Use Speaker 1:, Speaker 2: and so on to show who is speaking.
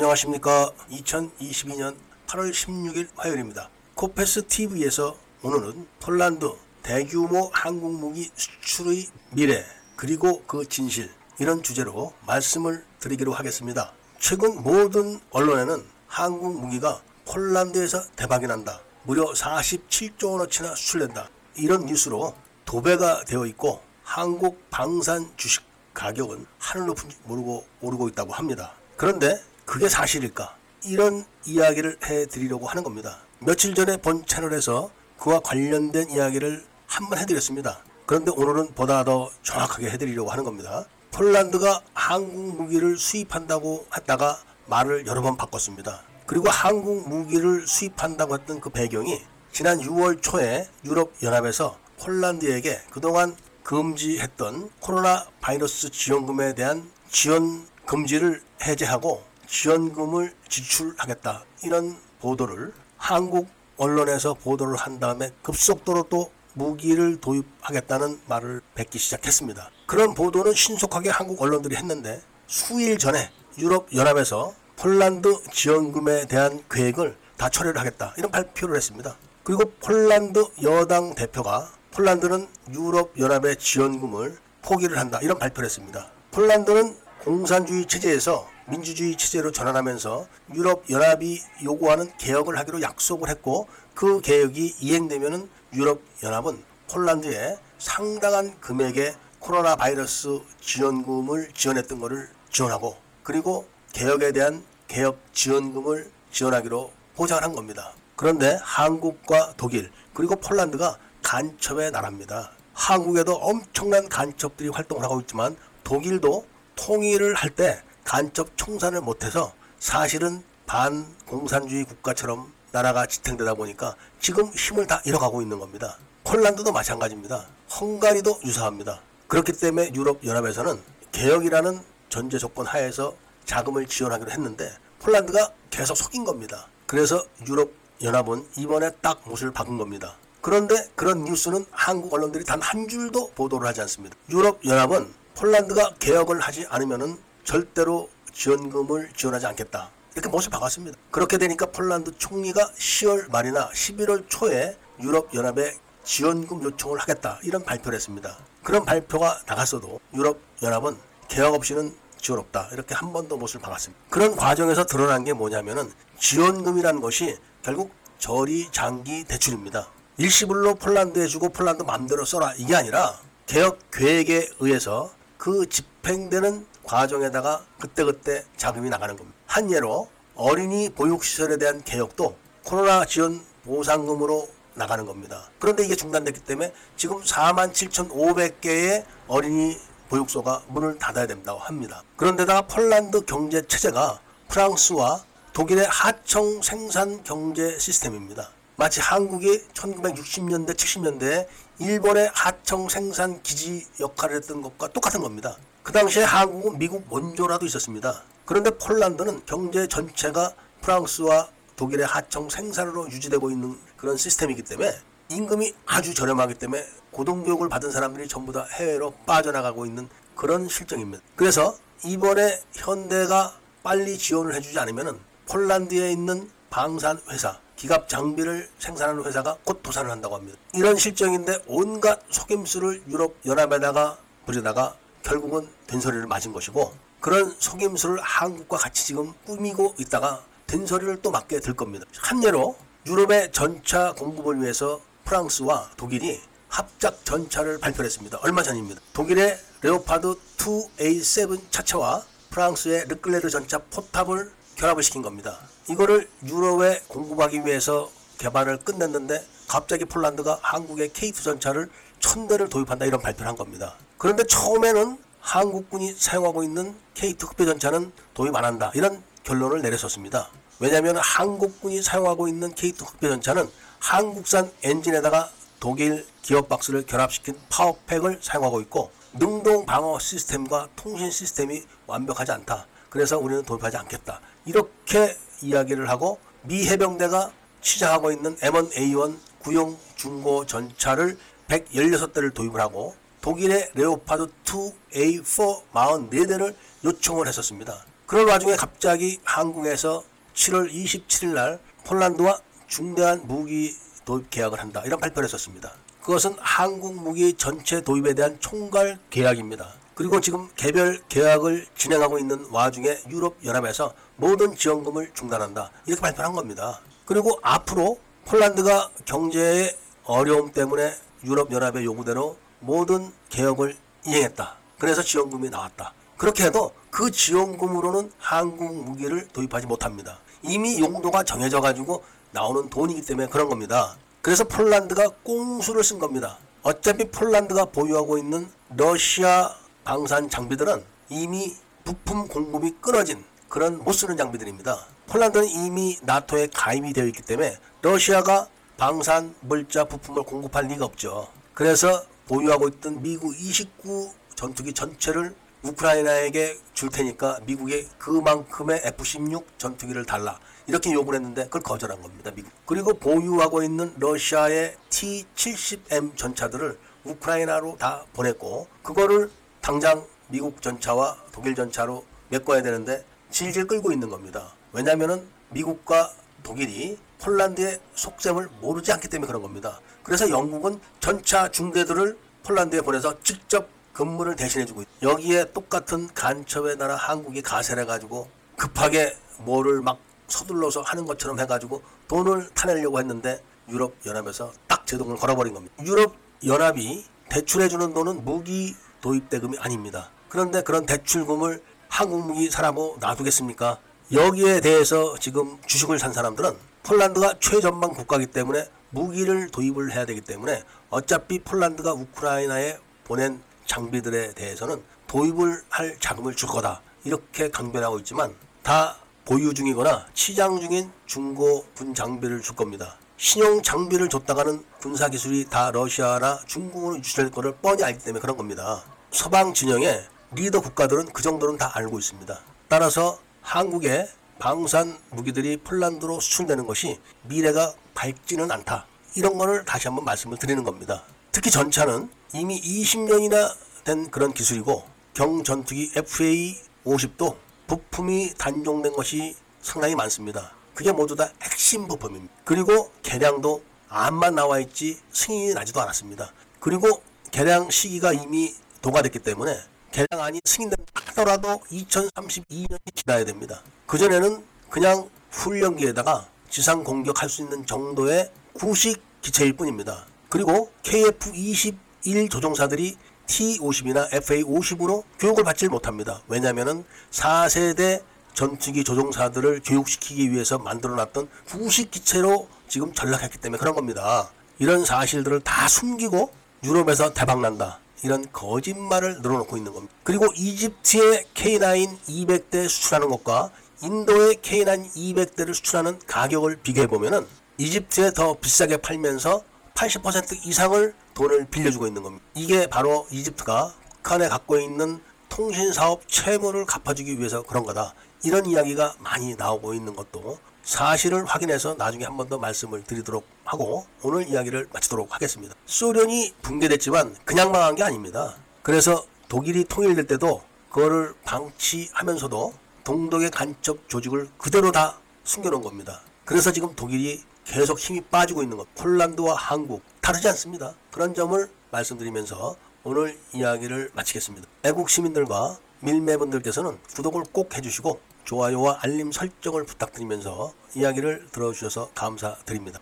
Speaker 1: 안녕하십니까. 2022년 8월 16일 화요일입니다. 코페스 TV에서 오늘은 폴란드 대규모 한국 무기 수출의 미래 그리고 그 진실 이런 주제로 말씀을 드리기로 하겠습니다. 최근 모든 언론에는 한국 무기가 폴란드에서 대박이 난다. 무려 47조 원어치나 수출된다. 이런 뉴스로 도배가 되어 있고 한국 방산 주식 가격은 하늘 높은지 모르고 오르고 있다고 합니다. 그런데 그게 사실일까? 이런 이야기를 해드리려고 하는 겁니다. 며칠 전에 본 채널에서 그와 관련된 이야기를 한번 해드렸습니다. 그런데 오늘은 보다 더 정확하게 해드리려고 하는 겁니다. 폴란드가 한국 무기를 수입한다고 했다가 말을 여러 번 바꿨습니다. 그리고 한국 무기를 수입한다고 했던 그 배경이 지난 6월 초에 유럽 연합에서 폴란드에게 그동안 금지했던 코로나 바이러스 지원금에 대한 지원 금지를 해제하고 지원금을 지출하겠다 이런 보도를 한국 언론에서 보도를 한 다음에 급속도로 또 무기를 도입하겠다는 말을 뱉기 시작했습니다. 그런 보도는 신속하게 한국 언론들이 했는데 수일 전에 유럽 연합에서 폴란드 지원금에 대한 계획을 다 철회를 하겠다 이런 발표를 했습니다. 그리고 폴란드 여당 대표가 폴란드는 유럽 연합의 지원금을 포기를 한다 이런 발표를 했습니다. 폴란드는 공산주의 체제에서 민주주의 체제로 전환하면서 유럽 연합이 요구하는 개혁을 하기로 약속을 했고 그 개혁이 이행되면은 유럽 연합은 폴란드에 상당한 금액의 코로나 바이러스 지원금을 지원했던 것을 지원하고 그리고 개혁에 대한 개혁 지원금을 지원하기로 보장을 한 겁니다. 그런데 한국과 독일 그리고 폴란드가 간첩의 나라입니다. 한국에도 엄청난 간첩들이 활동을 하고 있지만 독일도 통일을 할 때 간첩 청산을 못해서 사실은 반공산주의 국가처럼 나라가 지탱되다 보니까 지금 힘을 다 잃어가고 있는 겁니다. 폴란드도 마찬가지입니다. 헝가리도 유사합니다. 그렇기 때문에 유럽 연합에서는 개혁이라는 전제 조건 하에서 자금을 지원하기로 했는데 폴란드가 계속 속인 겁니다. 그래서 유럽 연합은 이번에 딱 못을 박은 겁니다. 그런데 그런 뉴스는 한국 언론들이 단 한 줄도 보도를 하지 않습니다. 유럽 연합은 폴란드가 개혁을 하지 않으면 절대로 지원금을 지원하지 않겠다. 이렇게 못을 박았습니다. 그렇게 되니까 폴란드 총리가 10월 말이나 11월 초에 유럽 연합에 지원금 요청을 하겠다 이런 발표를 했습니다. 그런 발표가 나갔어도 유럽 연합은 개혁 없이는 지원 없다 이렇게 한 번도 못을 박았습니다. 그런 과정에서 드러난 게 뭐냐면은 지원금이라는 것이 결국 저리 장기 대출입니다. 일시불로 폴란드에 주고 폴란드 마음대로 써라 이게 아니라 개혁 계획에 의해서 그 집행되는 과정에다가 그때그때 자금이 나가는 겁니다. 한 예로 어린이 보육시설에 대한 개혁도 코로나 지원 보상금으로 나가는 겁니다. 그런데 이게 중단됐기 때문에 지금 4만 7,500개의 어린이 보육소가 문을 닫아야 된다고 합니다. 그런데다가 폴란드 경제 체제가 프랑스와 독일의 하청 생산 경제 시스템입니다. 마치 한국이 1960년대, 70년대에 일본의 하청 생산 기지 역할을 했던 것과 똑같은 겁니다. 그 당시에 한국은 미국 원조라도 있었습니다. 그런데 폴란드는 경제 전체가 프랑스와 독일의 하청 생산으로 유지되고 있는 그런 시스템이기 때문에 임금이 아주 저렴하기 때문에 고등교육을 받은 사람들이 전부 다 해외로 빠져나가고 있는 그런 실정입니다. 그래서 이번에 현대가 빨리 지원을 해주지 않으면 폴란드에 있는 방산 회사, 기갑 장비를 생산하는 회사가 곧 도산을 한다고 합니다. 이런 실정인데 온갖 속임수를 유럽 연합에다가 부려다가 결국은 된소리를 맞은 것이고 그런 속임수를 한국과 같이 지금 꾸미고 있다가 된소리를 또 맞게 될 겁니다. 한 예로 유럽의 전차 공급을 위해서 프랑스와 독일이 합작 전차를 발표했습니다. 얼마 전입니다. 독일의 레오파드 2A7 차체와 프랑스의 르클레르 전차 포탑을 결합을 시킨 겁니다. 이거를 유럽에 공급하기 위해서 개발을 끝냈는데 갑자기 폴란드가 한국의 K2 전차를 천 대를 도입한다 이런 발표를 한 겁니다. 그런데 처음에는 한국군이 사용하고 있는 K2 흑배 전차는 도입 안 한다 이런 결론을 내렸었습니다. 왜냐하면 한국군이 사용하고 있는 K2 흑배 전차는 한국산 엔진에다가 독일 기어박스를 결합시킨 파워팩을 사용하고 있고 능동 방어 시스템과 통신 시스템이 완벽하지 않다. 그래서 우리는 도입하지 않겠다. 이렇게 이야기를 하고 미 해병대가 치장하고 있는 M1A1 구형 중고 전차를 116대를 도입을 하고 독일의 레오파드 2A4 44대를 요청을 했었습니다. 그런 와중에 갑자기 한국에서 7월 27일 날 폴란드와 중대한 무기 도입 계약을 한다. 이런 발표를 했었습니다. 그것은 한국 무기 전체 도입에 대한 총괄 계약입니다. 그리고 지금 개별 계약을 진행하고 있는 와중에 유럽 연합에서 모든 지원금을 중단한다. 이렇게 발표를 한 겁니다. 그리고 앞으로 폴란드가 경제의 어려움 때문에 유럽 연합의 요구대로 모든 개혁을 이행했다. 그래서 지원금이 나왔다. 그렇게 해도 그 지원금으로는 한국 무기를 도입하지 못합니다. 이미 용도가 정해져 가지고 나오는 돈이기 때문에 그런 겁니다. 그래서 폴란드가 꽁수를 쓴 겁니다. 어차피 폴란드가 보유하고 있는 러시아 방산 장비들은 이미 부품 공급이 끊어진 그런 못 쓰는 장비들입니다. 폴란드는 이미 나토에 가입이 되어 있기 때문에 러시아가 방산 물자 부품을 공급할 리가 없죠. 그래서 보유하고 있던 미국 29 전투기 전체를 우크라이나에게 줄 테니까 미국에 그만큼의 F-16 전투기를 달라. 이렇게 요구를 했는데 그걸 거절한 겁니다. 미국. 그리고 보유하고 있는 러시아의 T-70M 전차들을 우크라이나로 다 보냈고 그거를 당장 미국 전차와 독일 전차로 메꿔야 되는데 질질 끌고 있는 겁니다. 왜냐하면은 미국과 독일이 폴란드의 속셈을 모르지 않기 때문에 그런 겁니다. 그래서 영국은 전차 중대들을 폴란드에 보내서 직접 근무를 대신해주고 있- 여기에 똑같은 간첩의 나라 한국이 가세를 해가지고 급하게 뭐를 막 서둘러서 하는 것처럼 해가지고 돈을 타내려고 했는데 유럽 연합에서 딱 제동을 걸어버린 겁니다. 유럽 연합이 대출해주는 돈은 무기 도입 대금이 아닙니다. 그런데 그런 대출금을 한국 무기 사라고 놔두겠습니까? 여기에 대해서 지금 주식을 산 사람들은 폴란드가 최전방 국가이기 때문에 무기를 도입을 해야 되기 때문에 어차피 폴란드가 우크라이나에 보낸 장비들에 대해서는 도입을 할 자금을 줄 거다. 이렇게 강변하고 있지만 다 보유 중이거나 치장 중인 중고 군 장비를 줄 겁니다. 신용 장비를 줬다가는 군사 기술이 다 러시아나 중국으로 유출될 거를 뻔히 알기 때문에 그런 겁니다. 서방 진영의 리더 국가들은 그 정도는 다 알고 있습니다. 따라서 한국의 방산 무기들이 폴란드로 수출되는 것이 미래가 밝지는 않다. 이런 거를 다시 한번 말씀을 드리는 겁니다. 특히 전차는 이미 20년이나 된 그런 기술이고 경전투기 FA50도 부품이 단종된 것이 상당히 많습니다. 그게 모두 다 핵심 부품입니다. 그리고 개량도 암만 나와 있지 승인이 나지도 않았습니다. 그리고 개량 시기가 이미 도가됐기 때문에 개량안이 승인된다 하더라도 2032년이 지나야 됩니다. 그전에는 그냥 훈련기에다가 지상 공격할 수 있는 정도의 구식 기체일 뿐입니다. 그리고 KF-21 조종사들이 T-50이나 FA-50으로 교육을 받질 못합니다. 왜냐하면 4세대 전투기 조종사들을 교육시키기 위해서 만들어놨던 구식 기체로 지금 전락했기 때문에 그런 겁니다. 이런 사실들을 다 숨기고 유럽에서 대박난다. 이런 거짓말을 늘어놓고 있는 겁니다. 그리고 이집트의 K9 200대 수출하는 것과 인도의 K9 200대를 수출하는 가격을 비교해 보면은 이집트에 더 비싸게 팔면서 80% 이상을 돈을 빌려주고 있는 겁니다. 이게 바로 이집트가 북한에 갖고 있는 통신 사업 채무를 갚아주기 위해서 그런 거다. 이런 이야기가 많이 나오고 있는 것도 사실을 확인해서 나중에 한 번 더 말씀을 드리도록 하고 오늘 이야기를 마치도록 하겠습니다. 소련이 붕괴됐지만 그냥 망한 게 아닙니다. 그래서 독일이 통일될 때도 그거를 방치하면서도 동독의 간첩 조직을 그대로 다 숨겨놓은 겁니다. 그래서 지금 독일이 계속 힘이 빠지고 있는 것. 폴란드와 한국 다르지 않습니다. 그런 점을 말씀드리면서 오늘 이야기를 마치겠습니다. 애국 시민들과 밀매분들께서는 구독을 꼭 해주시고 좋아요와 알림 설정을 부탁드리면서 이야기를 들어주셔서 감사드립니다.